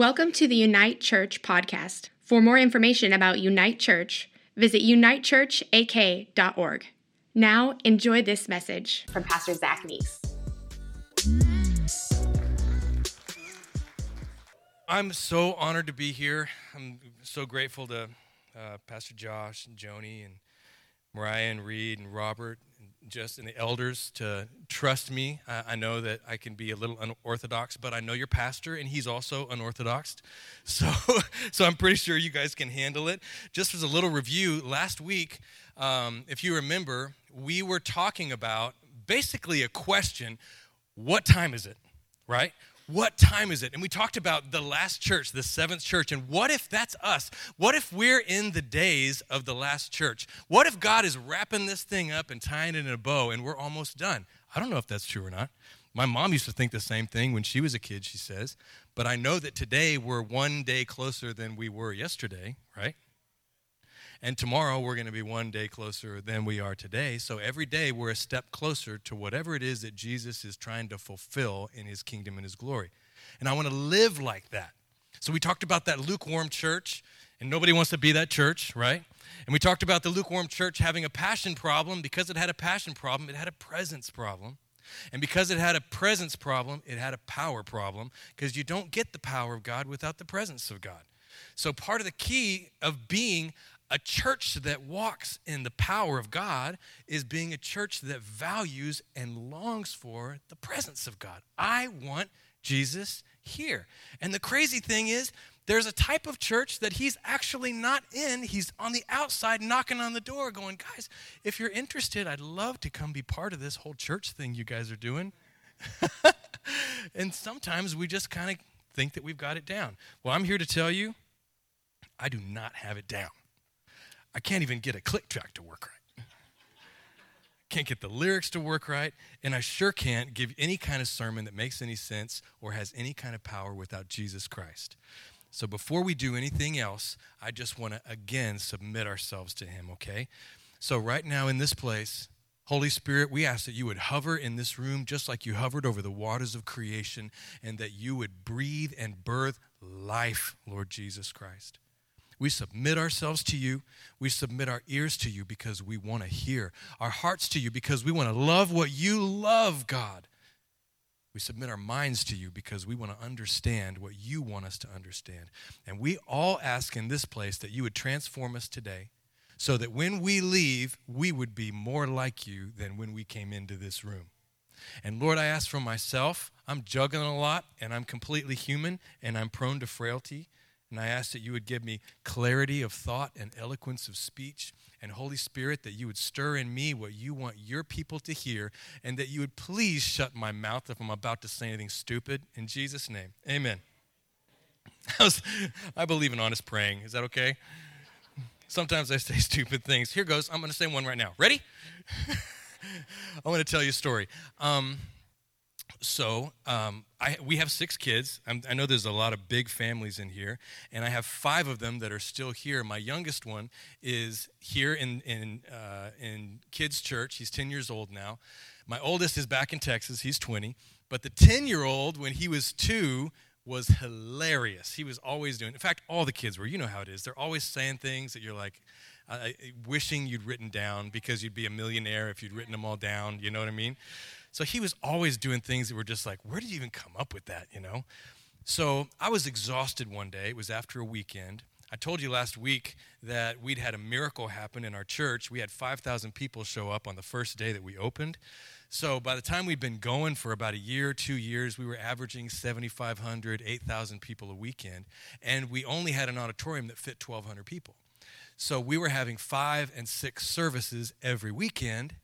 Welcome to the Unite Church podcast. For more information about Unite Church, visit unitechurchak.org. Now, enjoy this message from Pastor Zach Neese. I'm so honored to be here. I'm so grateful to uh, Pastor Josh and Joni and Mariah and Reed and Robert just and the elders to trust me. I, I, know that I can be a little unorthodox, but I know your pastor, and he's also unorthodox. So, so I'm pretty sure you guys can handle it. Just as a little review, last week, um, if you remember, we were talking about basically a question: What time is it? Right? What time is it? And we talked about the last church, the seventh church, and what if that's us? What if we're in the days of the last church? What if God is wrapping this thing up and tying it in a bow and we're almost done? I don't know if that's true or not. My mom used to think the same thing when she was a kid, she says. But I know that today we're one day closer than we were yesterday, right? And tomorrow we're going to be one day closer than we are today. So every day we're a step closer to whatever it is that Jesus is trying to fulfill in his kingdom and his glory. And I want to live like that. So we talked about that lukewarm church, and nobody wants to be that church, right? And we talked about the lukewarm church having a passion problem. Because it had a passion problem, it had a presence problem. And because it had a presence problem, it had a power problem because you don't get the power of God without the presence of God. So, part of the key of being a church that walks in the power of God is being a church that values and longs for the presence of God. I want Jesus here. And the crazy thing is, there's a type of church that he's actually not in. He's on the outside knocking on the door, going, Guys, if you're interested, I'd love to come be part of this whole church thing you guys are doing. and sometimes we just kind of think that we've got it down. Well, I'm here to tell you, I do not have it down. I can't even get a click track to work right. Can't get the lyrics to work right, and I sure can't give any kind of sermon that makes any sense or has any kind of power without Jesus Christ. So before we do anything else, I just want to again submit ourselves to Him, okay? So, right now in this place, Holy Spirit, we ask that you would hover in this room just like you hovered over the waters of creation and that you would breathe and birth life, Lord Jesus Christ. We submit ourselves to you. We submit our ears to you because we want to hear, our hearts to you because we want to love what you love, God. We submit our minds to you because we want to understand what you want us to understand. And we all ask in this place that you would transform us today so that when we leave, we would be more like you than when we came into this room. And Lord, I ask for myself. I'm juggling a lot and I'm completely human and I'm prone to frailty. And I ask that you would give me clarity of thought and eloquence of speech. And Holy Spirit, that you would stir in me what you want your people to hear. And that you would please shut my mouth if I'm about to say anything stupid. In Jesus' name, amen. I believe in honest praying. Is that okay? Sometimes I say stupid things. Here goes. I'm going to say one right now. Ready? I want to tell you a story. Um, so um, I, we have six kids. I'm, i know there's a lot of big families in here, and I have five of them that are still here. My youngest one is here in in uh, in kids' church. He's 10 years old now. My oldest is back in Texas. He's 20. But the 10 year old, when he was two, was hilarious. He was always doing. In fact, all the kids were. You know how it is. They're always saying things that you're like. Wishing you'd written down because you'd be a millionaire if you'd written them all down. You know what I mean? So he was always doing things that were just like, where did you even come up with that, you know? So I was exhausted one day. It was after a weekend. I told you last week that we'd had a miracle happen in our church. We had 5,000 people show up on the first day that we opened. So by the time we'd been going for about a year, two years, we were averaging 7,500, 8,000 people a weekend. And we only had an auditorium that fit 1,200 people. So we were having five and six services every weekend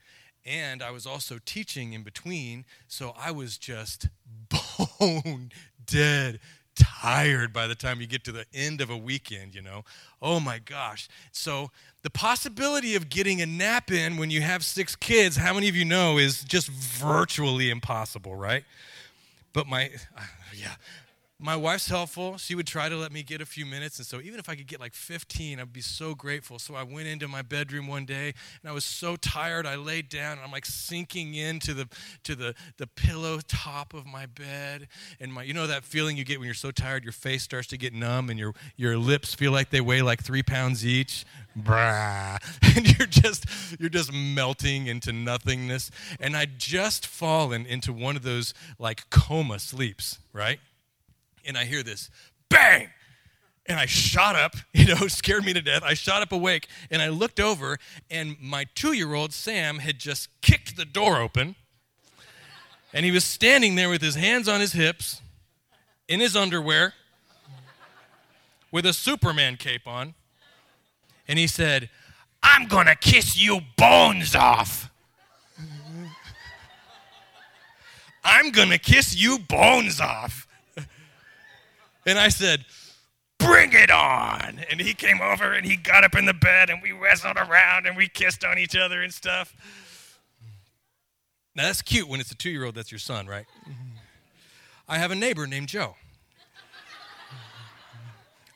and I was also teaching in between, so I was just bone dead tired by the time you get to the end of a weekend, you know. Oh my gosh. So, the possibility of getting a nap in when you have six kids, how many of you know, is just virtually impossible, right? But my, yeah, my wife's helpful. She would try to let me get a few minutes. And so even if I could get like 15, I'd be so grateful. So I went into my bedroom one day and I was so tired. I laid down and I'm like sinking into the to the, the pillow top of my bed. And my you know that feeling you get when you're so tired, your face starts to get numb and your your lips feel like they weigh like three pounds each. Brah. And you're just you're just melting into nothingness. And I'd just fallen into one of those like coma sleeps, right? And I hear this bang. And I shot up, you know, scared me to death. I shot up awake and I looked over, and my two year old Sam had just kicked the door open. And he was standing there with his hands on his hips, in his underwear, with a Superman cape on. And he said, I'm gonna kiss you bones off. I'm gonna kiss you bones off. And I said, Bring it on. And he came over and he got up in the bed and we wrestled around and we kissed on each other and stuff. Now that's cute when it's a two year old that's your son, right? I have a neighbor named Joe.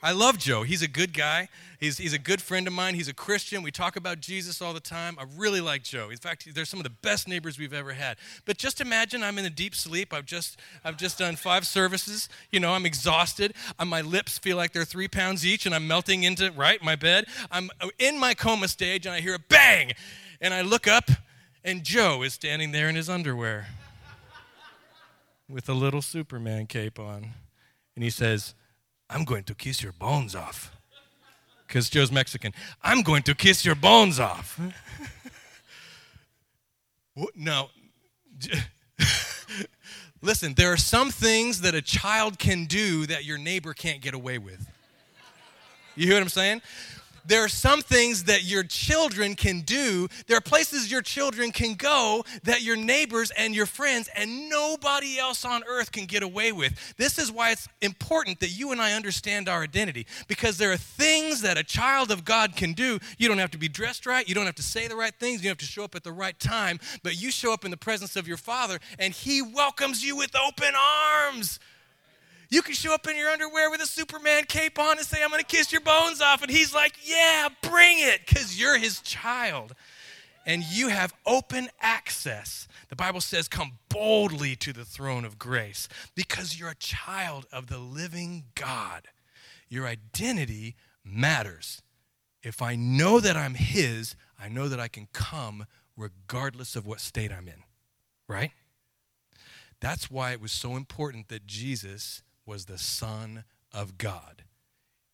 I love Joe. He's a good guy. He's, he's a good friend of mine. He's a Christian. We talk about Jesus all the time. I really like Joe. In fact, they're some of the best neighbors we've ever had. But just imagine I'm in a deep sleep. I've just, I've just done five services. You know, I'm exhausted. Uh, my lips feel like they're three pounds each, and I'm melting into, right, my bed. I'm uh, in my coma stage, and I hear a bang. And I look up, and Joe is standing there in his underwear with a little Superman cape on. And he says, I'm going to kiss your bones off because Joe's Mexican. I'm going to kiss your bones off. no. Listen, there are some things that a child can do that your neighbor can't get away with. You hear what I'm saying? There are some things that your children can do. There are places your children can go that your neighbors and your friends and nobody else on earth can get away with. This is why it's important that you and I understand our identity because there are things that a child of God can do. You don't have to be dressed right, you don't have to say the right things, you don't have to show up at the right time, but you show up in the presence of your Father and He welcomes you with open arms. You can show up in your underwear with a Superman cape on and say, I'm going to kiss your bones off. And he's like, Yeah, bring it, because you're his child. And you have open access. The Bible says, Come boldly to the throne of grace because you're a child of the living God. Your identity matters. If I know that I'm his, I know that I can come regardless of what state I'm in, right? That's why it was so important that Jesus was the Son of God.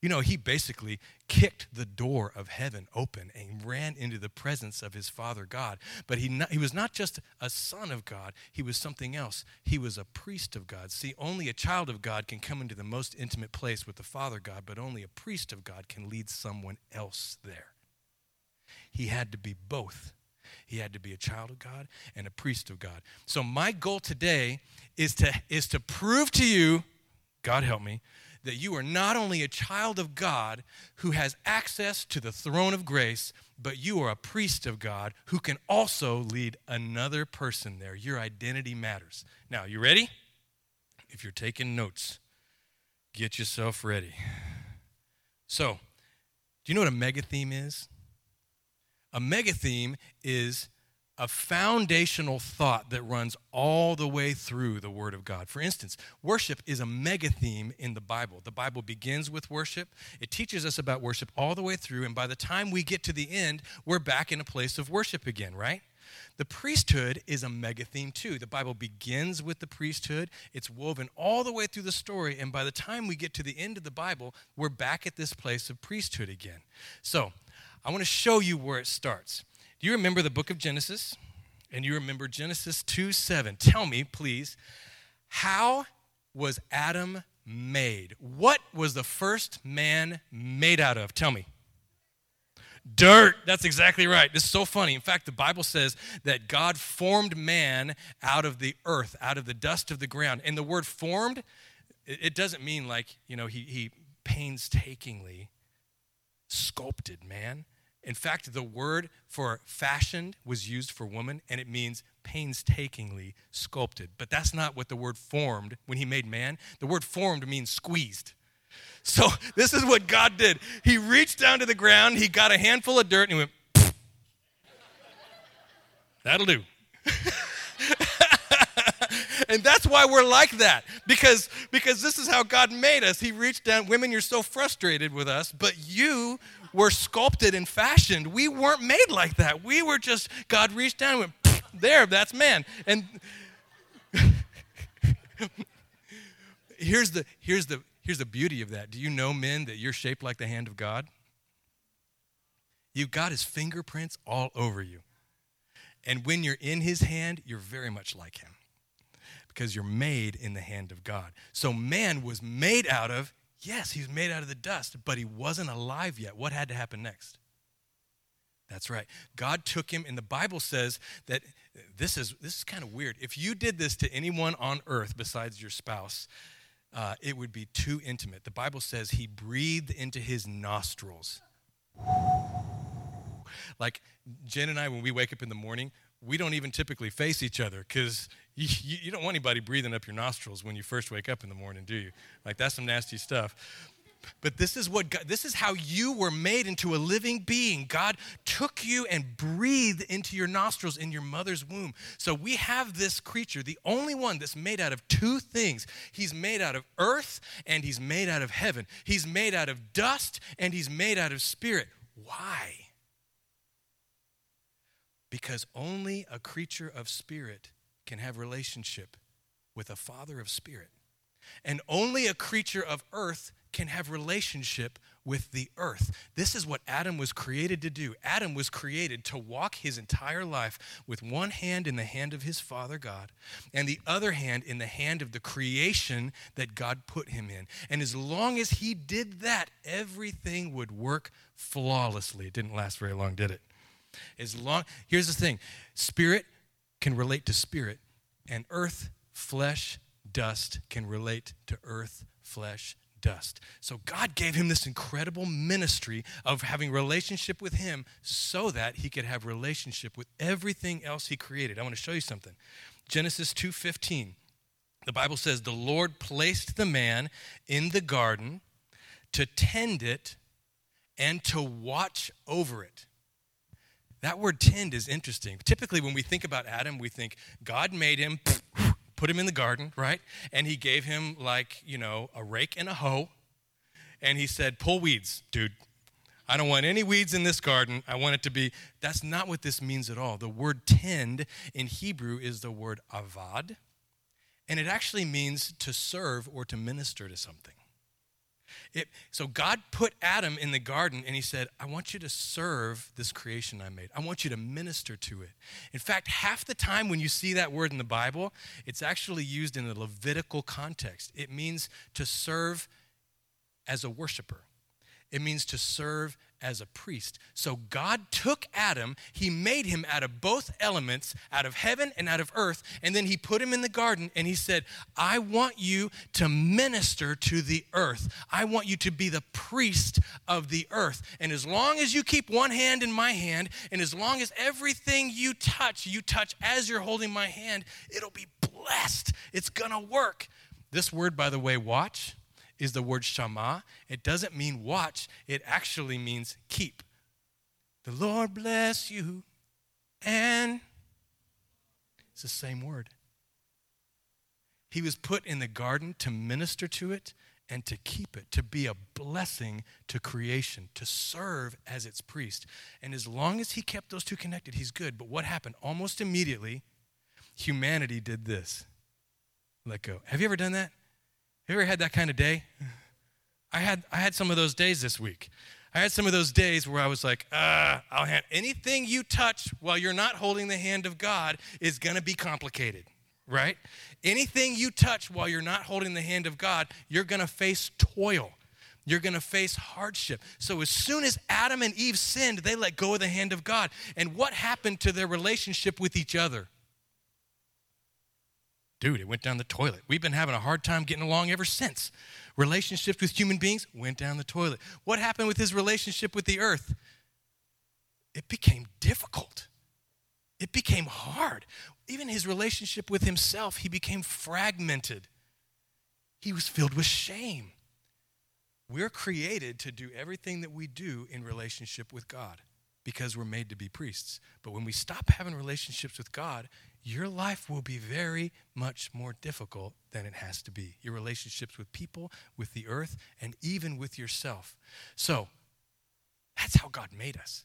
You know, he basically kicked the door of heaven open and ran into the presence of his Father God. But he, not, he was not just a son of God, he was something else. He was a priest of God. See, only a child of God can come into the most intimate place with the Father God, but only a priest of God can lead someone else there. He had to be both. He had to be a child of God and a priest of God. So my goal today is to, is to prove to you God help me, that you are not only a child of God who has access to the throne of grace, but you are a priest of God who can also lead another person there. Your identity matters. Now, you ready? If you're taking notes, get yourself ready. So, do you know what a mega theme is? A mega theme is a foundational thought that runs all the way through the Word of God. For instance, worship is a mega theme in the Bible. The Bible begins with worship, it teaches us about worship all the way through, and by the time we get to the end, we're back in a place of worship again, right? The priesthood is a mega theme too. The Bible begins with the priesthood, it's woven all the way through the story, and by the time we get to the end of the Bible, we're back at this place of priesthood again. So, I want to show you where it starts. You remember the book of Genesis? And you remember Genesis 2 7. Tell me, please, how was Adam made? What was the first man made out of? Tell me. Dirt. That's exactly right. This is so funny. In fact, the Bible says that God formed man out of the earth, out of the dust of the ground. And the word formed, it doesn't mean like, you know, he, he painstakingly sculpted man In fact, the word for fashioned was used for woman, and it means painstakingly sculpted. But that's not what the word formed when he made man. The word formed means squeezed. So this is what God did. He reached down to the ground, he got a handful of dirt, and he went. That'll do. and that's why we're like that because because this is how god made us he reached down women you're so frustrated with us but you were sculpted and fashioned. We weren't made like that. We were just god reached down and went there that's man. And here's the here's the here's the beauty of that. Do you know men that you're shaped like the hand of god? You've got his fingerprints all over you. And when you're in his hand you're very much like him because you're made in the hand of God. So man was made out of, yes, he was made out of the dust, but he wasn't alive yet. What had to happen next? That's right. God took him, and the Bible says that this is this is kind of weird. If you did this to anyone on earth besides your spouse, uh, it would be too intimate. The Bible says he breathed into his nostrils. Like Jen and I, when we wake up in the morning, we don't even typically face each other because you, you, don't want anybody breathing up your nostrils when you first wake up in the morning, do you? Like, that's some nasty stuff. But this is what God, this is how you were made into a living being. God took you and breathed into your nostrils in your mother's womb. So we have this creature, the only one that's made out of two things. He's made out of earth and he's made out of heaven. He's made out of dust and he's made out of spirit. Why? Because only a creature of spirit can have relationship with a father of spirit. And only a creature of earth can have relationship with the earth. This is what Adam was created to do. Adam was created to walk his entire life with one hand in the hand of his father God and the other hand in the hand of the creation that God put him in. And as long as he did that, everything would work flawlessly. It didn't last very long, did it? As long Here's the thing. Spirit can relate to spirit, and earth, flesh, dust can relate to earth, flesh, dust. So God gave him this incredible ministry of having relationship with him so that he could have relationship with everything else he created. I want to show you something. Genesis 2:15. The Bible says the Lord placed the man in the garden to tend it and to watch over it. That word tend is interesting. Typically, when we think about Adam, we think God made him, put him in the garden, right? And he gave him, like, you know, a rake and a hoe. And he said, Pull weeds, dude. I don't want any weeds in this garden. I want it to be. That's not what this means at all. The word tend in Hebrew is the word avad, and it actually means to serve or to minister to something. It, so God put Adam in the garden and he said, I want you to serve this creation I made. I want you to minister to it. In fact, half the time when you see that word in the Bible, it's actually used in a Levitical context. It means to serve as a worshiper, it means to serve as a priest. So God took Adam, he made him out of both elements, out of heaven and out of earth, and then he put him in the garden and he said, I want you to minister to the earth. I want you to be the priest of the earth. And as long as you keep one hand in my hand, and as long as everything you touch, you touch as you're holding my hand, it'll be blessed. It's gonna work. This word, by the way, watch, is the word shama. It doesn't mean watch, it actually means keep. The Lord bless you, and it's the same word. He was put in the garden to minister to it and to keep it, to be a blessing to creation, to serve as its priest. And as long as he kept those two connected, he's good. But what happened? Almost immediately, humanity did this let go. Have you ever done that? You ever had that kind of day? I had, I had some of those days this week. I had some of those days where I was like, uh, I'll hand anything you touch while you're not holding the hand of God is going to be complicated, right? Anything you touch while you're not holding the hand of God, you're going to face toil. You're going to face hardship. So, as soon as Adam and Eve sinned, they let go of the hand of God. And what happened to their relationship with each other? Dude, it went down the toilet. We've been having a hard time getting along ever since. Relationships with human beings went down the toilet. What happened with his relationship with the earth? it became difficult. It became hard. Even his relationship with himself, he became fragmented. He was filled with shame. We're created to do everything that we do in relationship with God because we're made to be priests. But when we stop having relationships with God, your life will be very much more difficult than it has to be. Your relationships with people, with the earth, and even with yourself. So, that's how God made us.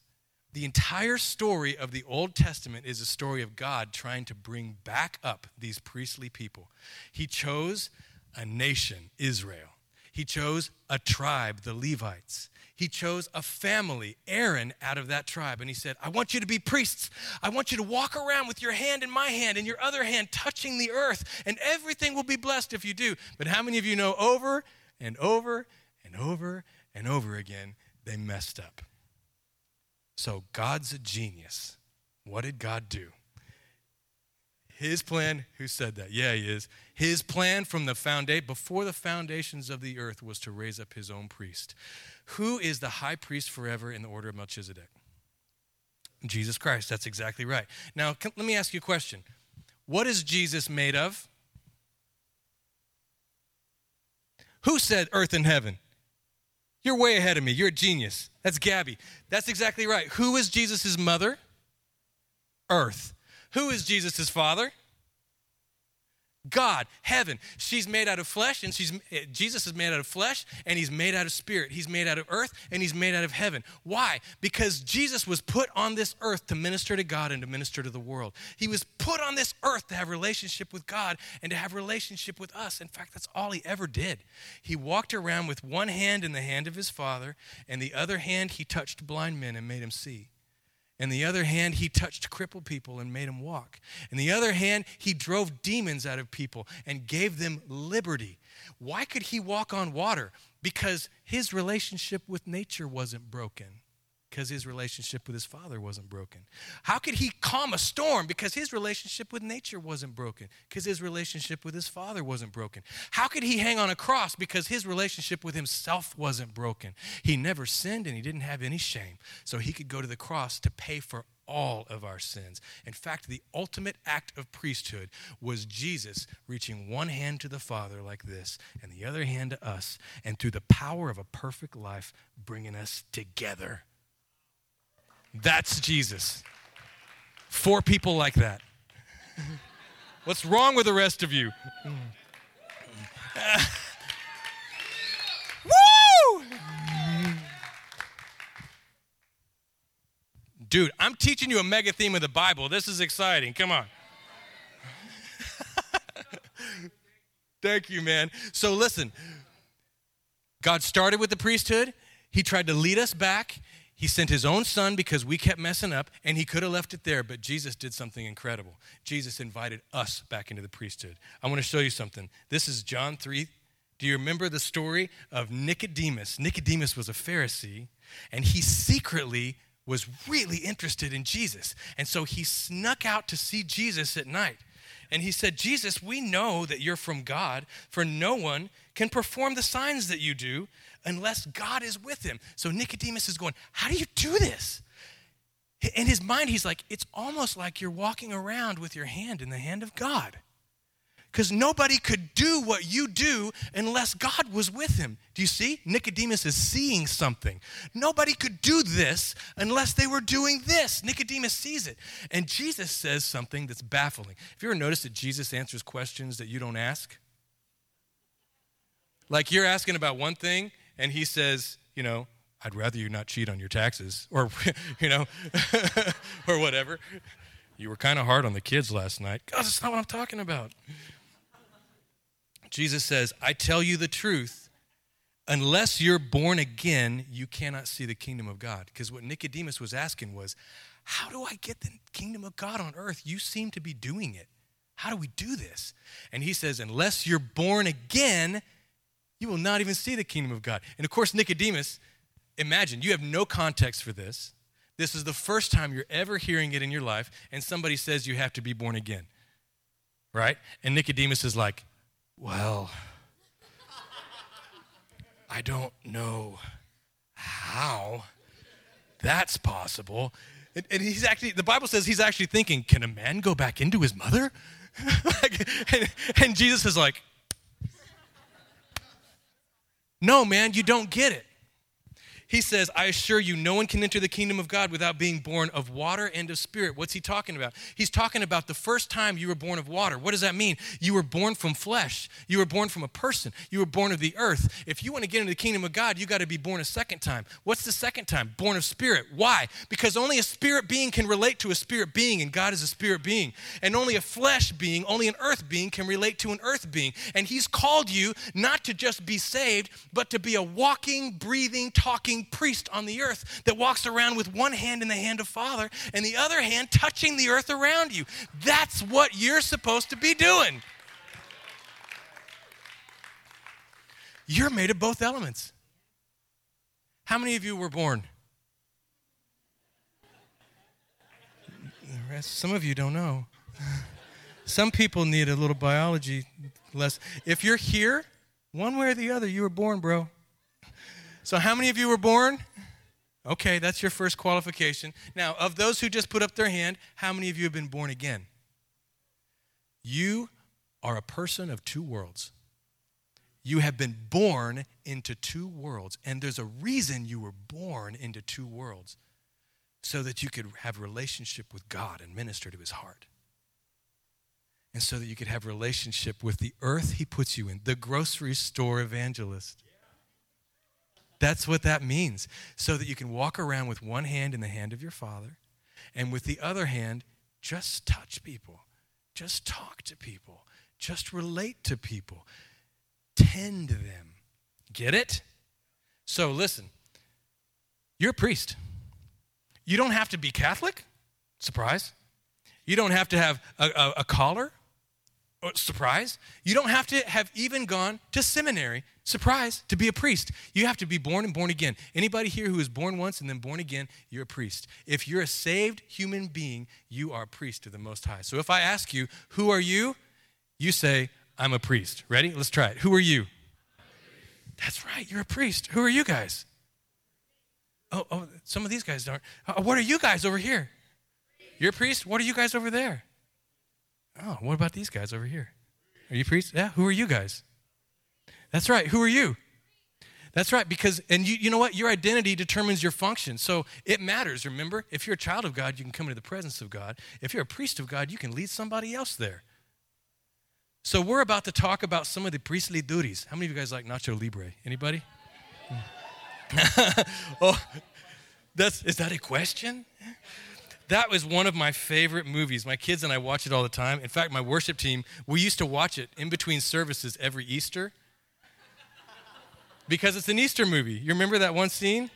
The entire story of the Old Testament is a story of God trying to bring back up these priestly people. He chose a nation, Israel. He chose a tribe, the Levites. He chose a family, Aaron, out of that tribe. And he said, I want you to be priests. I want you to walk around with your hand in my hand and your other hand touching the earth, and everything will be blessed if you do. But how many of you know over and over and over and over again, they messed up? So God's a genius. What did God do? His plan, who said that? Yeah, he is. His plan from the foundation, before the foundations of the earth, was to raise up his own priest. Who is the high priest forever in the order of Melchizedek? Jesus Christ. That's exactly right. Now, can, let me ask you a question. What is Jesus made of? Who said earth and heaven? You're way ahead of me. You're a genius. That's Gabby. That's exactly right. Who is Jesus' mother? Earth. Who is Jesus' father? God, heaven. She's made out of flesh, and she's eh, Jesus is made out of flesh, and he's made out of spirit. He's made out of earth, and he's made out of heaven. Why? Because Jesus was put on this earth to minister to God and to minister to the world. He was put on this earth to have relationship with God and to have relationship with us. In fact, that's all he ever did. He walked around with one hand in the hand of his Father, and the other hand he touched blind men and made them see. In the other hand, he touched crippled people and made them walk. In the other hand, he drove demons out of people and gave them liberty. Why could he walk on water? Because his relationship with nature wasn't broken because his relationship with his father wasn't broken. How could he calm a storm? Because his relationship with nature wasn't broken, because his relationship with his father wasn't broken. How could he hang on a cross? Because his relationship with himself wasn't broken. He never sinned and he didn't have any shame. So he could go to the cross to pay for all of our sins. In fact, the ultimate act of priesthood was Jesus reaching one hand to the Father like this and the other hand to us, and through the power of a perfect life, bringing us together that's Jesus. Four people like that. What's wrong with the rest of you? Woo! Dude, I'm teaching you a mega theme of the Bible. This is exciting. Come on. Thank you, man. So listen, God started with the priesthood. He tried to lead us back. He sent his own son because we kept messing up, and he could have left it there, but Jesus did something incredible. Jesus invited us back into the priesthood. I want to show you something. This is John 3. Do you remember the story of Nicodemus? Nicodemus was a Pharisee, and he secretly was really interested in Jesus. And so he snuck out to see Jesus at night. And he said, Jesus, we know that you're from God, for no one can perform the signs that you do unless God is with him. So Nicodemus is going, How do you do this? In his mind, he's like, It's almost like you're walking around with your hand in the hand of God. Because nobody could do what you do unless God was with him. Do you see? Nicodemus is seeing something. Nobody could do this unless they were doing this. Nicodemus sees it. And Jesus says something that's baffling. Have you ever noticed that Jesus answers questions that you don't ask? Like you're asking about one thing, and he says, you know, I'd rather you not cheat on your taxes or, you know, or whatever. You were kind of hard on the kids last night. God, that's not what I'm talking about. Jesus says, I tell you the truth. Unless you're born again, you cannot see the kingdom of God. Because what Nicodemus was asking was, How do I get the kingdom of God on earth? You seem to be doing it. How do we do this? And he says, Unless you're born again, you will not even see the kingdom of God. And of course, Nicodemus, imagine you have no context for this. This is the first time you're ever hearing it in your life, and somebody says you have to be born again. Right? And Nicodemus is like, Well, I don't know how that's possible. And, and he's actually, the Bible says he's actually thinking, can a man go back into his mother? like, and, and Jesus is like, no, man, you don't get it. He says, I assure you, no one can enter the kingdom of God without being born of water and of spirit. What's he talking about? He's talking about the first time you were born of water. What does that mean? You were born from flesh. You were born from a person. You were born of the earth. If you want to get into the kingdom of God, you got to be born a second time. What's the second time? Born of spirit. Why? Because only a spirit being can relate to a spirit being, and God is a spirit being. And only a flesh being, only an earth being can relate to an earth being. And he's called you not to just be saved, but to be a walking, breathing, talking, priest on the earth that walks around with one hand in the hand of Father and the other hand touching the earth around you. That's what you're supposed to be doing. You're made of both elements. How many of you were born? Some of you don't know. Some people need a little biology less. If you're here, one way or the other, you were born, bro. So, how many of you were born? Okay, that's your first qualification. Now, of those who just put up their hand, how many of you have been born again? You are a person of two worlds. You have been born into two worlds, and there's a reason you were born into two worlds so that you could have relationship with God and minister to his heart. And so that you could have relationship with the earth he puts you in, the grocery store evangelist. That's what that means. So that you can walk around with one hand in the hand of your Father, and with the other hand, just touch people, just talk to people, just relate to people, tend to them. Get it? So listen, you're a priest. You don't have to be Catholic. Surprise. You don't have to have a, a, a collar. Oh, surprise. You don't have to have even gone to seminary Surprise, to be a priest, you have to be born and born again. Anybody here who is born once and then born again, you're a priest. If you're a saved human being, you are a priest of the Most High. So if I ask you, who are you? You say, I'm a priest. Ready? Let's try it. Who are you? That's right, you're a priest. Who are you guys? Oh, oh some of these guys aren't. Uh, what are you guys over here? You're a priest? What are you guys over there? Oh, what about these guys over here? Are you priests? Yeah, who are you guys? That's right. Who are you? That's right, because, and you, you know what? Your identity determines your function. So it matters, remember? If you're a child of God, you can come into the presence of God. If you're a priest of God, you can lead somebody else there. So we're about to talk about some of the priestly duties. How many of you guys like Nacho Libre? Anybody? oh, that's, is that a question? That was one of my favorite movies. My kids and I watch it all the time. In fact, my worship team, we used to watch it in between services every Easter because it's an Easter movie. You remember that one scene?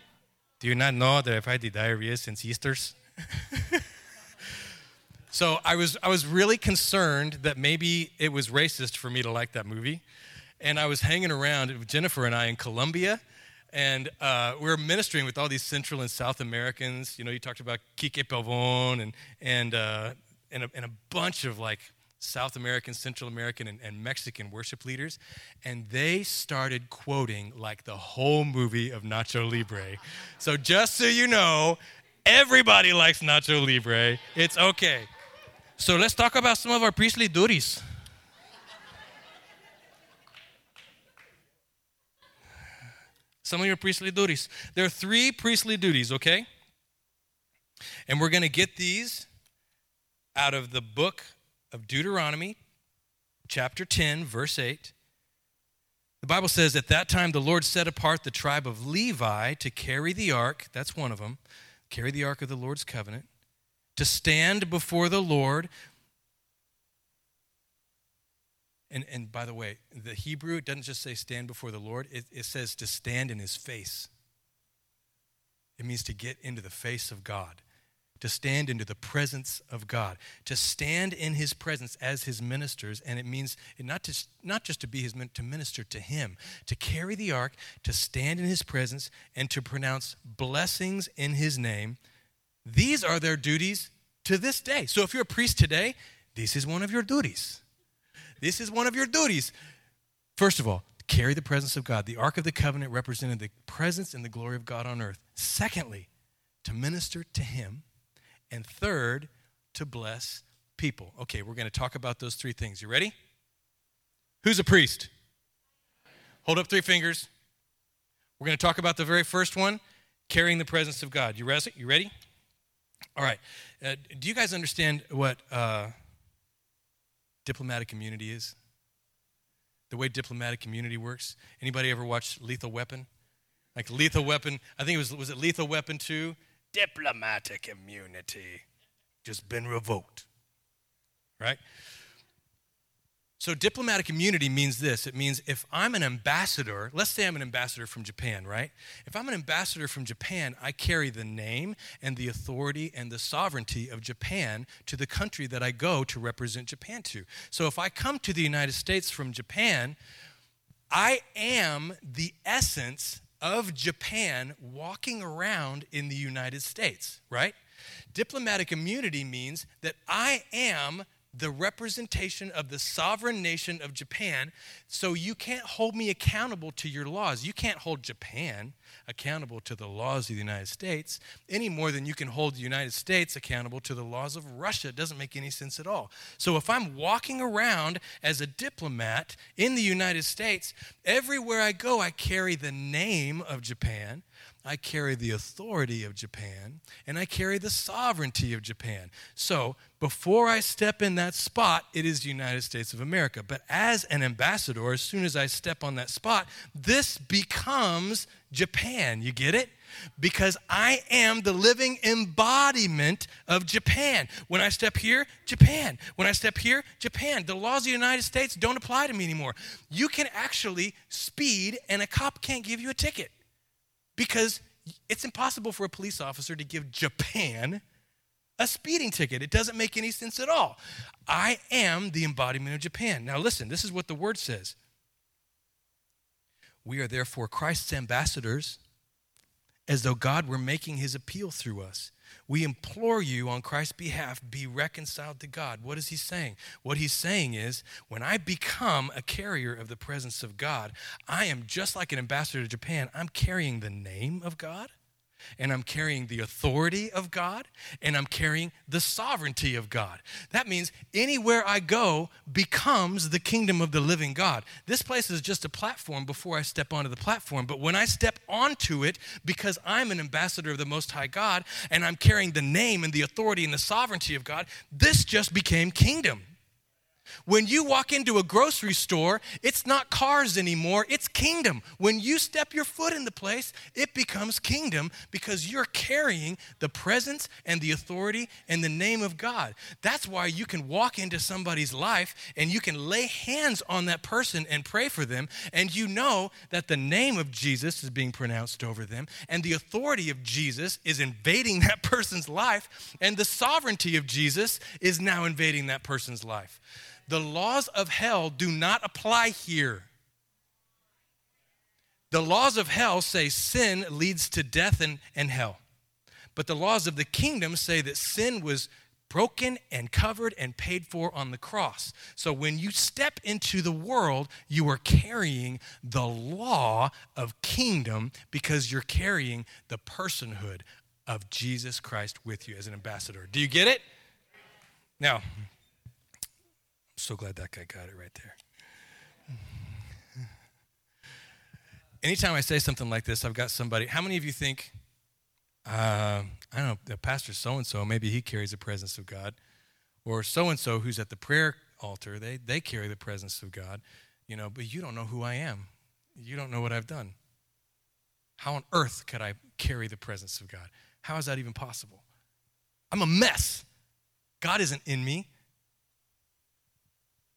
Do you not know that I've had the diarrhea since Easter's? so I was, I was really concerned that maybe it was racist for me to like that movie. And I was hanging around with Jennifer and I in Colombia, and uh, we were ministering with all these Central and South Americans. You know, you talked about Quique Pavón and, and, uh, and, a, and a bunch of like South American, Central American, and, and, Mexican worship leaders, and they started quoting like the whole movie of Nacho Libre. So just so you know, everybody likes Nacho Libre. It's okay. So let's talk about some of our priestly duties. Some of your priestly duties. There are three priestly duties, okay? And we're going to get these out of the book of Deuteronomy, chapter 10, verse 8. The Bible says, At that time the Lord set apart the tribe of Levi to carry the ark, that's one of them, carry the ark of the Lord's covenant, to stand before the Lord. And, and by the way, the Hebrew, it doesn't just say stand before the Lord, it, it says to stand in his face. It means to get into the face of God to stand into the presence of God, to stand in his presence as his ministers, and it means not, to, not just to be his to minister to him, to carry the ark, to stand in his presence, and to pronounce blessings in his name. These are their duties to this day. So if you're a priest today, this is one of your duties. This is one of your duties. First of all, carry the presence of God. The Ark of the Covenant represented the presence and the glory of God on earth. Secondly, to minister to Him and third, to bless people. Okay, we're going to talk about those three things. You ready? Who's a priest? Hold up three fingers. We're going to talk about the very first one carrying the presence of God. You, you ready? All right. Uh, do you guys understand what uh, diplomatic immunity is? The way diplomatic immunity works? Anybody ever watch Lethal Weapon? Like Lethal Weapon, I think it was, was it Lethal Weapon 2? Diplomatic immunity just been revoked. Right? So, diplomatic immunity means this it means if I'm an ambassador, let's say I'm an ambassador from Japan, right? If I'm an ambassador from Japan, I carry the name and the authority and the sovereignty of Japan to the country that I go to represent Japan to. So, if I come to the United States from Japan, I am the essence of Japan walking around in the United States, right? Diplomatic immunity means that I am the representation of the sovereign nation of Japan, so you can't hold me accountable to your laws. You can't hold Japan accountable to the laws of the United States any more than you can hold the United States accountable to the laws of Russia. It doesn't make any sense at all. So if I'm walking around as a diplomat in the United States, everywhere I go, I carry the name of Japan. I carry the authority of Japan and I carry the sovereignty of Japan. So before I step in that spot, it is the United States of America. But as an ambassador, as soon as I step on that spot, this becomes Japan. You get it? Because I am the living embodiment of Japan. When I step here, Japan. When I step here, Japan. The laws of the United States don't apply to me anymore. You can actually speed and a cop can't give you a ticket because it's impossible for a police officer to give Japan a speeding ticket. It doesn't make any sense at all. I am the embodiment of Japan. Now, listen, this is what the word says. We are therefore Christ's ambassadors, as though God were making his appeal through us. We implore you on Christ's behalf, be reconciled to God. What is he saying? What he's saying is, when I become a carrier of the presence of God, I am just like an ambassador to Japan. I'm carrying the name of God and I'm carrying the authority of God, and I'm carrying the sovereignty of God. That means anywhere I go becomes the kingdom of the living God. This place is just a platform before I step onto the platform, but when I step onto it, because I'm an ambassador of the Most High God, and I'm carrying the name and the authority and the sovereignty of God, this just became kingdom. When you walk into a grocery store, it's not Carrs anymore, it's kingdom. When you step your foot in the place, it becomes kingdom because you're carrying the presence and the authority and the name of God. That's why you can walk into somebody's life and you can lay hands on that person and pray for them, and you know that the name of Jesus is being pronounced over them, and the authority of Jesus is invading that person's life, and the sovereignty of Jesus is now invading that person's life the laws of hell do not apply here. The laws of hell say sin leads to death and, and hell. But the laws of the kingdom say that sin was broken and covered and paid for on the cross. So when you step into the world, you are carrying the law of kingdom because you're carrying the personhood of Jesus Christ with you as an ambassador. Do you get it? Now, so glad that guy got it right there. Anytime I say something like this, I've got somebody. How many of you think, uh, I don't know, the pastor so and so, maybe he carries the presence of God, or so and so who's at the prayer altar, they they carry the presence of God, you know, but you don't know who I am. You don't know what I've done. How on earth could I carry the presence of God? How is that even possible? I'm a mess. God isn't in me.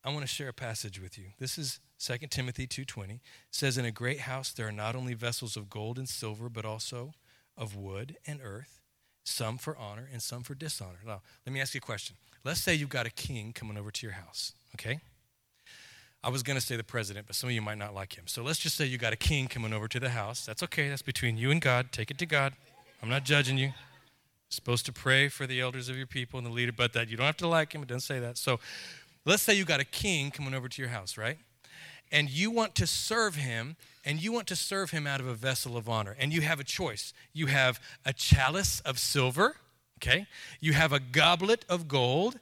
I want to share a passage with you. This is 2 Timothy 2:20. It says in a great house there are not only vessels of gold and silver but also of wood and earth, some for honor and some for dishonor. Now, let me ask you a question. Let's say you've got a king coming over to your house, okay? I was going to say the president, but some of you might not like him. So let's just say you got a king coming over to the house. That's okay. That's between you and God. Take it to God. I'm not judging you. You're supposed to pray for the elders of your people and the leader, but that you don't have to like him. It doesn't say that. So Let's say you got a king coming over to your house, right? And you want to serve him, and you want to serve him out of a vessel of honor. And you have a choice. You have a chalice of silver, Okay? You have a goblet of gold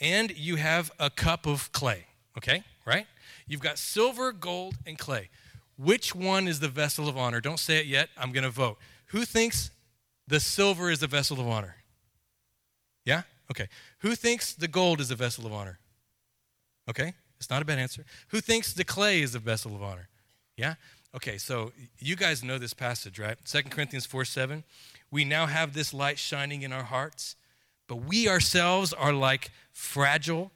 and you have a cup of clay. Okay? Right? You've got silver, gold, and clay. Which one is the vessel of honor? Don't say it yet. I'm going to vote. Who thinks the silver is the vessel of honor? Yeah? Okay. Who thinks the gold is the vessel of honor? Okay. It's not a bad answer. Who thinks the clay is the vessel of honor? Yeah? Okay, so you guys know this passage, right? 2 Corinthians 4 7. We now have this light shining in our hearts, but we ourselves are like fragile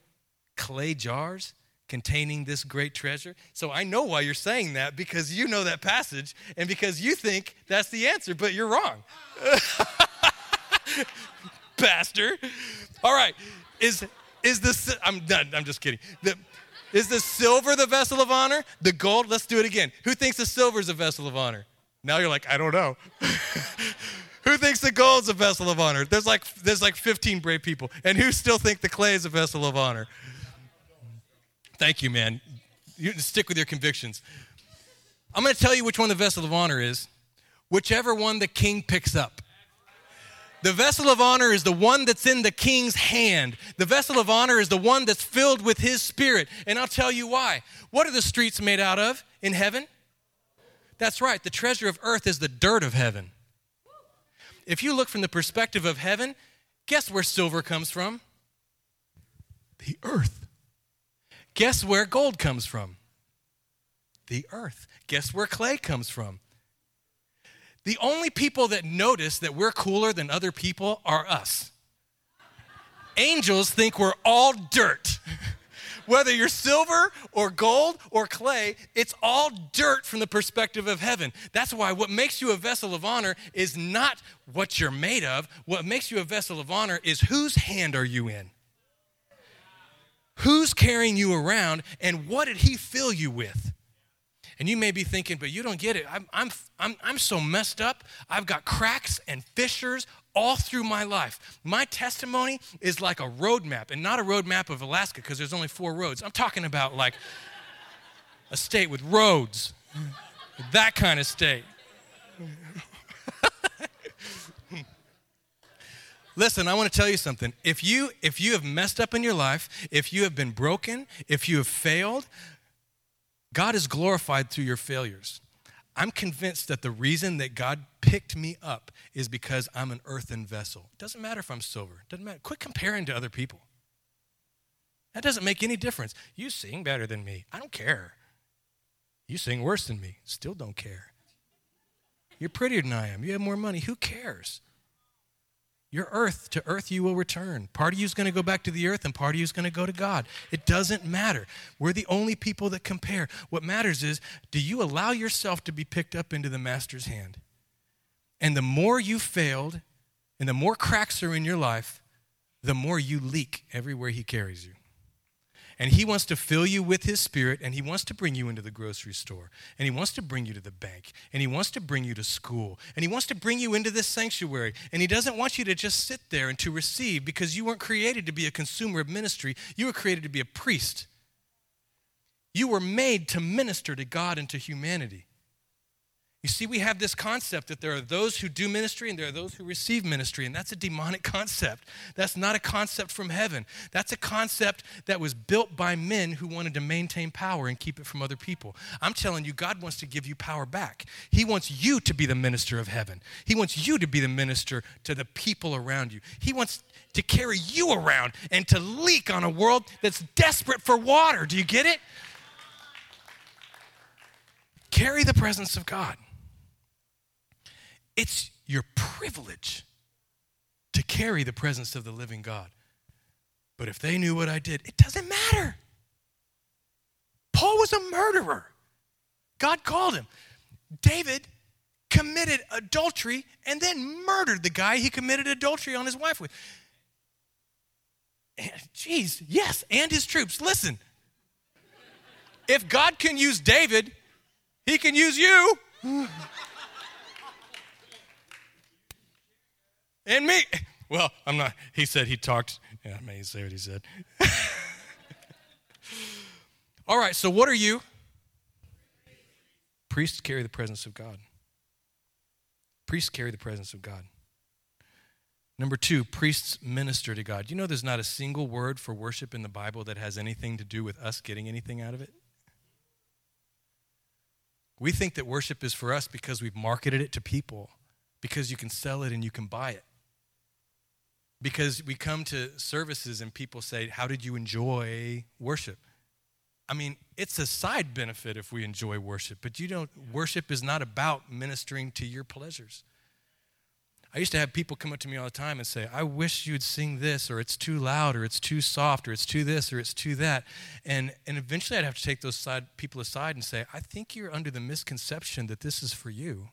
clay jars containing this great treasure. So I know why you're saying that because you know that passage and because you think that's the answer, but you're wrong. Pastor. All right. Is is this I'm done. I'm just kidding. The, is the silver the vessel of honor? The gold? Let's do it again. Who thinks the silver is a vessel of honor? Now you're like, I don't know. who thinks the gold's a vessel of honor? There's like there's like 15 brave people. And who still think the clay is a vessel of honor? Thank you, man. You stick with your convictions. I'm going to tell you which one the vessel of honor is. Whichever one the king picks up. The vessel of honor is the one that's in the king's hand. The vessel of honor is the one that's filled with his spirit. And I'll tell you why. What are the streets made out of in heaven? That's right. The treasure of earth is the dirt of heaven. If you look from the perspective of heaven, guess where silver comes from? The earth. Guess where gold comes from? The earth. Guess where clay comes from? The only people that notice that we're cooler than other people are us. Angels think we're all dirt. Whether you're silver or gold or clay, it's all dirt from the perspective of heaven. That's why what makes you a vessel of honor is not what you're made of. What makes you a vessel of honor is whose hand are you in? Who's carrying you around and what did he fill you with? And you may be thinking, but you don't get it. I'm, I'm, I'm, I'm so messed up. I've got cracks and fissures all through my life. My testimony is like a road map, and not a road map of Alaska because there's only four roads. I'm talking about like a state with roads, that kind of state. Listen, I want to tell you something. If you if you have messed up in your life, if you have been broken, if you have failed, God is glorified through your failures. I'm convinced that the reason that God picked me up is because I'm an earthen vessel. It doesn't matter if I'm silver. Doesn't matter. Quit comparing to other people. That doesn't make any difference. You sing better than me. I don't care. You sing worse than me. Still don't care. You're prettier than I am. You have more money. Who cares? Your earth, to earth you will return. Part of you is going to go back to the earth, and part of you is going to go to God. It doesn't matter. We're the only people that compare. What matters is do you allow yourself to be picked up into the Master's hand? And the more you failed, and the more cracks are in your life, the more you leak everywhere He carries you. And He wants to fill you with His Spirit, and He wants to bring you into the grocery store, and He wants to bring you to the bank, and He wants to bring you to school, and He wants to bring you into this sanctuary. And He doesn't want you to just sit there and to receive because you weren't created to be a consumer of ministry, you were created to be a priest. You were made to minister to God and to humanity. You see, we have this concept that there are those who do ministry and there are those who receive ministry, and that's a demonic concept. That's not a concept from heaven. That's a concept that was built by men who wanted to maintain power and keep it from other people. I'm telling you, God wants to give you power back. He wants you to be the minister of heaven, He wants you to be the minister to the people around you. He wants to carry you around and to leak on a world that's desperate for water. Do you get it? Carry the presence of God. It's your privilege to carry the presence of the living God. But if they knew what I did, it doesn't matter. Paul was a murderer. God called him. David committed adultery and then murdered the guy he committed adultery on his wife with. Jeez, yes, and his troops. Listen, if God can use David, he can use you. And me. Well, I'm not. He said he talked. Yeah, I may say what he said. All right, so what are you? Priests carry the presence of God. Priests carry the presence of God. Number two, priests minister to God. You know, there's not a single word for worship in the Bible that has anything to do with us getting anything out of it. We think that worship is for us because we've marketed it to people, because you can sell it and you can buy it. Because we come to services and people say, How did you enjoy worship? I mean, it's a side benefit if we enjoy worship, but you don't, worship is not about ministering to your pleasures. I used to have people come up to me all the time and say, I wish you'd sing this, or it's too loud, or it's too soft, or it's too this, or it's too that. And, and eventually I'd have to take those side, people aside and say, I think you're under the misconception that this is for you.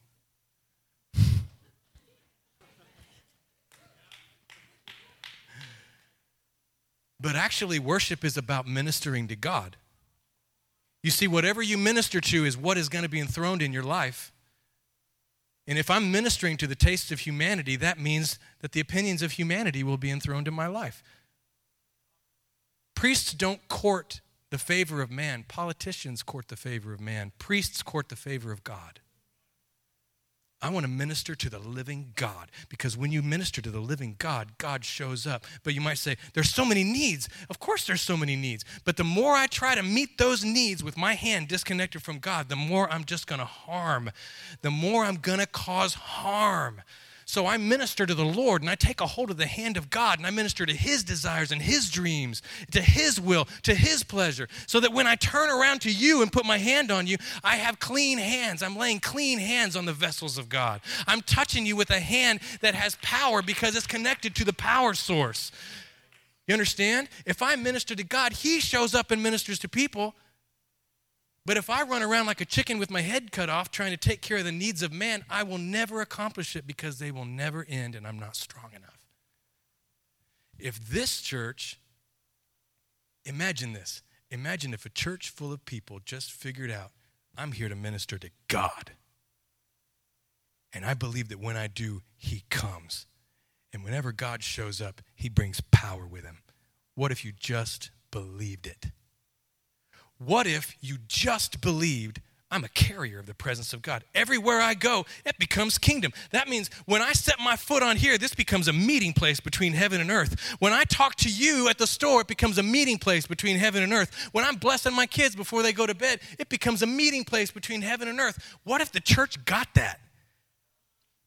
But actually, worship is about ministering to God. You see, whatever you minister to is what is going to be enthroned in your life. And if I'm ministering to the tastes of humanity, that means that the opinions of humanity will be enthroned in my life. Priests don't court the favor of man, politicians court the favor of man, priests court the favor of God. I want to minister to the living God because when you minister to the living God, God shows up. But you might say, there's so many needs. Of course, there's so many needs. But the more I try to meet those needs with my hand disconnected from God, the more I'm just going to harm, the more I'm going to cause harm. So I minister to the Lord and I take a hold of the hand of God and I minister to His desires and His dreams, to His will, to His pleasure, so that when I turn around to you and put my hand on you, I have clean hands. I'm laying clean hands on the vessels of God. I'm touching you with a hand that has power because it's connected to the power source. You understand? If I minister to God, He shows up and ministers to people. But if I run around like a chicken with my head cut off trying to take care of the needs of man, I will never accomplish it because they will never end and I'm not strong enough. If this church, imagine this. Imagine if a church full of people just figured out, I'm here to minister to God. And I believe that when I do, He comes. And whenever God shows up, He brings power with Him. What if you just believed it? What if you just believed I'm a carrier of the presence of God. Everywhere I go, it becomes kingdom. That means when I set my foot on here, this becomes a meeting place between heaven and earth. When I talk to you at the store, it becomes a meeting place between heaven and earth. When I'm blessing my kids before they go to bed, it becomes a meeting place between heaven and earth. What if the church got that?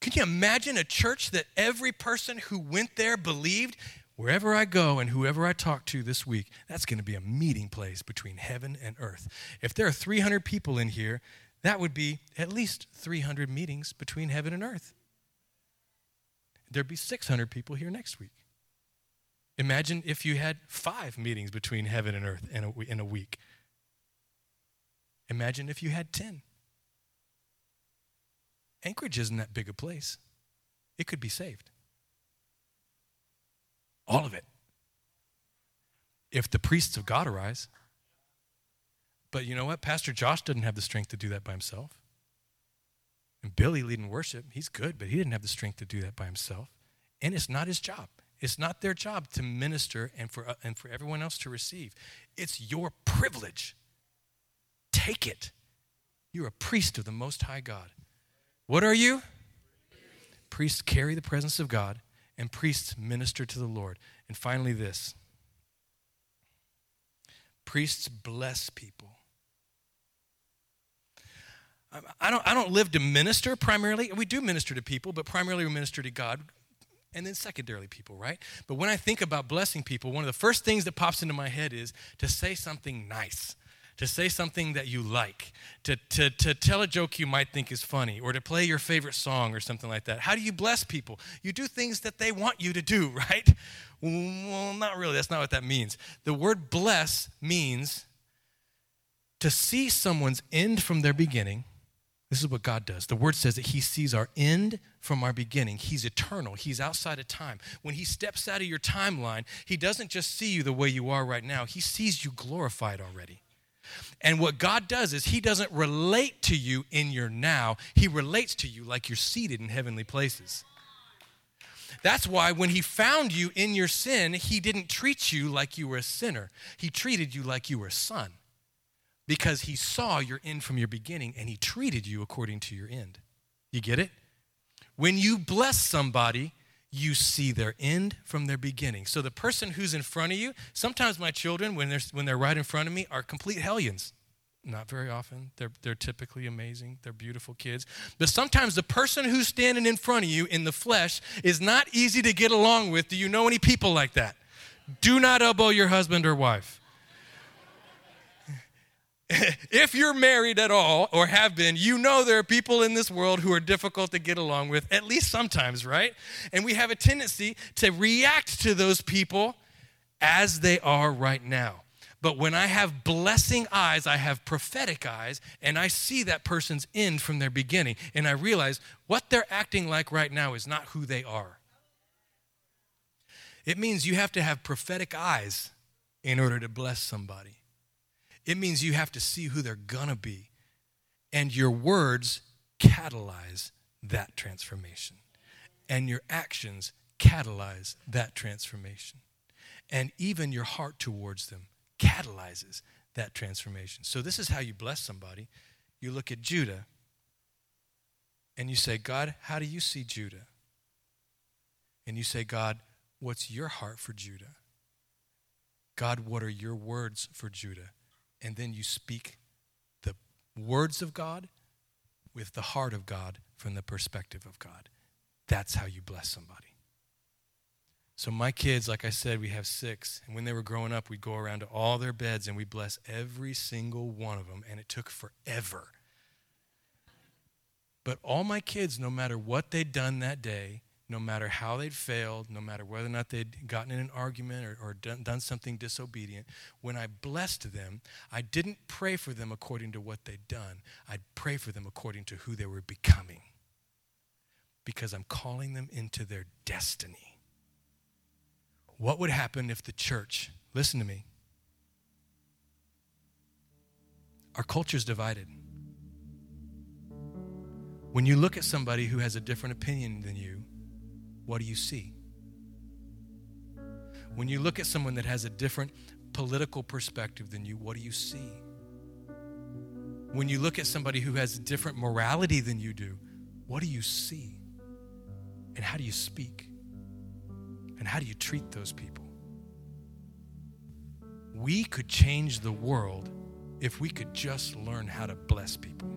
Can you imagine a church that every person who went there believed Wherever I go and whoever I talk to this week, that's going to be a meeting place between heaven and earth. If there are 300 people in here, that would be at least 300 meetings between heaven and earth. There'd be 600 people here next week. Imagine if you had five meetings between heaven and earth in a, in a week. Imagine if you had 10. Anchorage isn't that big a place, it could be saved. All of it. If the priests of God arise. But you know what? Pastor Josh doesn't have the strength to do that by himself. And Billy leading worship, he's good, but he didn't have the strength to do that by himself. And it's not his job. It's not their job to minister and for, uh, and for everyone else to receive. It's your privilege. Take it. You're a priest of the Most High God. What are you? Priests carry the presence of God and priests minister to the Lord. And finally, this priests bless people. I don't, I don't live to minister primarily. We do minister to people, but primarily we minister to God and then secondarily people, right? But when I think about blessing people, one of the first things that pops into my head is to say something nice to say something that you like, to, to, to tell a joke you might think is funny, or to play your favorite song or something like that. How do you bless people? You do things that they want you to do, right? Well, not really. That's not what that means. The word bless means to see someone's end from their beginning. This is what God does. The word says that He sees our end from our beginning. He's eternal, He's outside of time. When He steps out of your timeline, He doesn't just see you the way you are right now, He sees you glorified already. And what God does is He doesn't relate to you in your now, He relates to you like you're seated in heavenly places. That's why when He found you in your sin, He didn't treat you like you were a sinner, He treated you like you were a son because He saw your end from your beginning and He treated you according to your end. You get it? When you bless somebody, you see their end from their beginning. So the person who's in front of you, sometimes my children, when they're, when they're right in front of me, are complete hellions. Not very often. They're, they're typically amazing. They're beautiful kids. But sometimes the person who's standing in front of you in the flesh is not easy to get along with. Do you know any people like that? Do not elbow your husband or wife. if you're married at all or have been, you know there are people in this world who are difficult to get along with, at least sometimes, right? And we have a tendency to react to those people as they are right now. But when I have blessing eyes, I have prophetic eyes, and I see that person's end from their beginning, and I realize what they're acting like right now is not who they are. It means you have to have prophetic eyes in order to bless somebody. It means you have to see who they're gonna be. And your words catalyze that transformation. And your actions catalyze that transformation. And even your heart towards them catalyzes that transformation. So, this is how you bless somebody. You look at Judah and you say, God, how do you see Judah? And you say, God, what's your heart for Judah? God, what are your words for Judah? And then you speak the words of God with the heart of God from the perspective of God. That's how you bless somebody. So, my kids, like I said, we have six. And when they were growing up, we'd go around to all their beds and we'd bless every single one of them. And it took forever. But all my kids, no matter what they'd done that day, no matter how they'd failed, no matter whether or not they'd gotten in an argument or, or done, done something disobedient, when I blessed them, I didn't pray for them according to what they'd done. I'd pray for them according to who they were becoming. Because I'm calling them into their destiny. What would happen if the church, listen to me, our culture's divided. When you look at somebody who has a different opinion than you, what do you see? When you look at someone that has a different political perspective than you, what do you see? When you look at somebody who has a different morality than you do, what do you see? And how do you speak? And how do you treat those people? We could change the world if we could just learn how to bless people.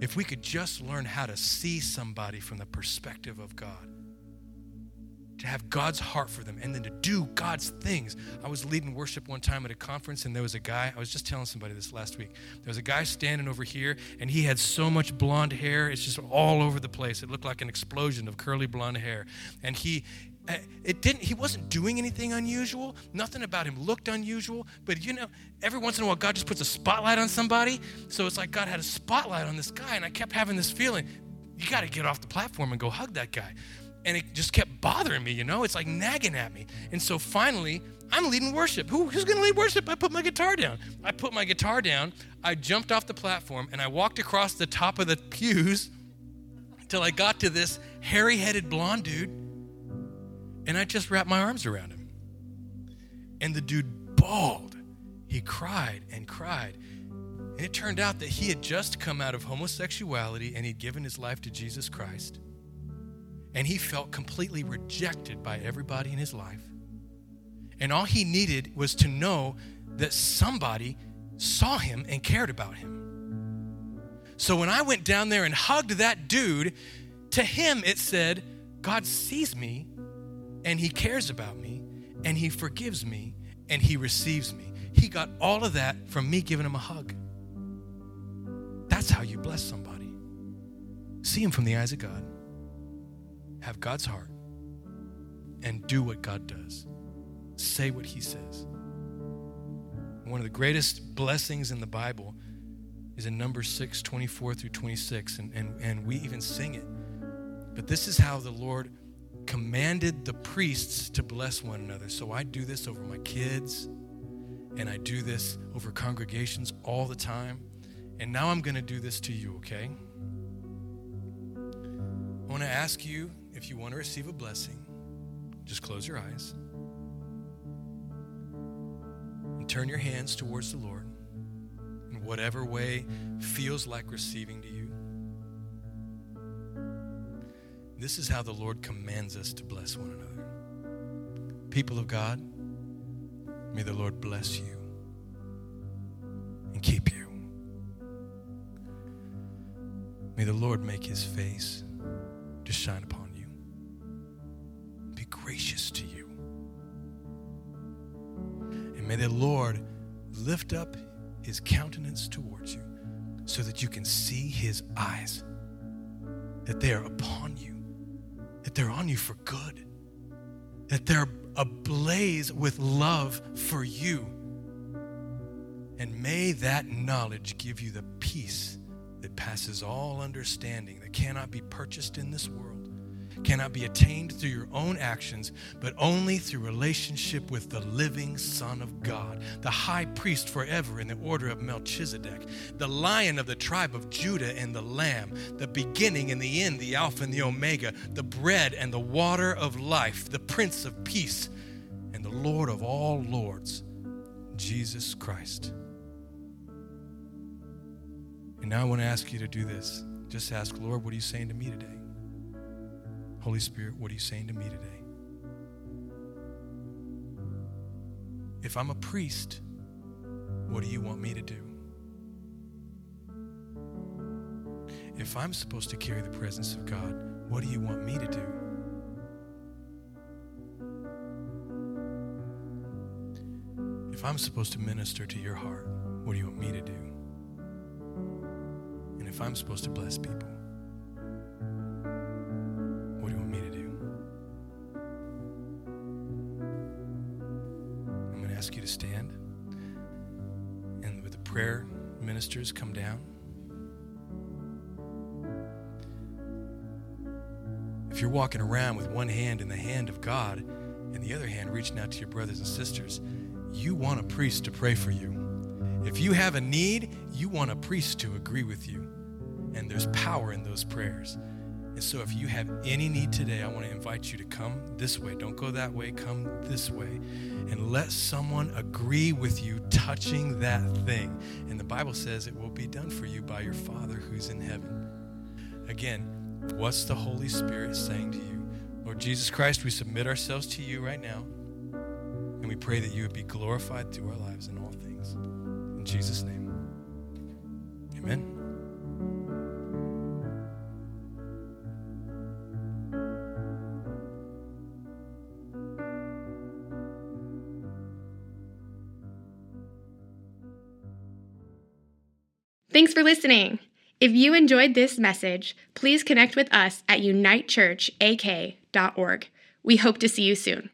If we could just learn how to see somebody from the perspective of God to have God's heart for them and then to do God's things. I was leading worship one time at a conference and there was a guy, I was just telling somebody this last week. There was a guy standing over here and he had so much blonde hair, it's just all over the place. It looked like an explosion of curly blonde hair. And he eh, it didn't he wasn't doing anything unusual nothing about him looked unusual but you know every once in a while god just puts a spotlight on somebody so it's like god had a spotlight on this guy and i kept having this feeling you got to get off the platform and go hug that guy and it just kept bothering me, you know? It's like nagging at me. And so finally, I'm leading worship. Who, who's going to lead worship? I put my guitar down. I put my guitar down. I jumped off the platform and I walked across the top of the pews until I got to this hairy headed blonde dude. And I just wrapped my arms around him. And the dude bawled. He cried and cried. And it turned out that he had just come out of homosexuality and he'd given his life to Jesus Christ and he felt completely rejected by everybody in his life. And all he needed was to know that somebody saw him and cared about him. So when I went down there and hugged that dude, to him it said, God sees me and he cares about me and he forgives me and he receives me. He got all of that from me giving him a hug. That's how you bless somebody. See him from the eyes of God have God's heart and do what God does. Say what He says. One of the greatest blessings in the Bible is in Numbers 6 24 through 26, and, and, and we even sing it. But this is how the Lord commanded the priests to bless one another. So I do this over my kids, and I do this over congregations all the time. And now I'm going to do this to you, okay? I want to ask you if you want to receive a blessing, just close your eyes and turn your hands towards the Lord in whatever way feels like receiving to you. This is how the Lord commands us to bless one another. People of God, may the Lord bless you and keep you. May the Lord make his face to shine upon may the Lord lift up his countenance towards you so that you can see his eyes, that they are upon you, that they're on you for good, that they're ablaze with love for you. And may that knowledge give you the peace that passes all understanding, that cannot be purchased in this world, cannot be attained through your own actions, but only through relationship with the living Son of God, the high priest forever in the order of Melchizedek, the lion of the tribe of Judah and the lamb, the beginning and the end, the Alpha and the Omega, the bread and the water of life, the Prince of Peace, and the Lord of all lords, Jesus Christ. And now I want to ask you to do this. Just ask, Lord, what are you saying to me today? Holy Spirit, what are you saying to me today? If I'm a priest, what do you want me to do? If I'm supposed to carry the presence of God, what do you want me to do? If I'm supposed to minister to your heart, what do you want me to do? And if I'm supposed to bless people, ministers come down. If you're walking around with one hand in the hand of God and the other hand reaching out to your brothers and sisters, you want a priest to pray for you. If you have a need, you want a priest to agree with you. And there's power in those prayers. And so, if you have any need today, I want to invite you to come this way. Don't go that way, come this way. And let someone agree with you touching that thing. And the Bible says it will be done for you by your Father who's in heaven. Again, what's the Holy Spirit saying to you? Lord Jesus Christ, we submit ourselves to you right now. And we pray that you would be glorified through our lives in all things. In Jesus' name. Amen. Thanks for listening. If you enjoyed this message, please connect with us at unitechurchak.org. We hope to see you soon.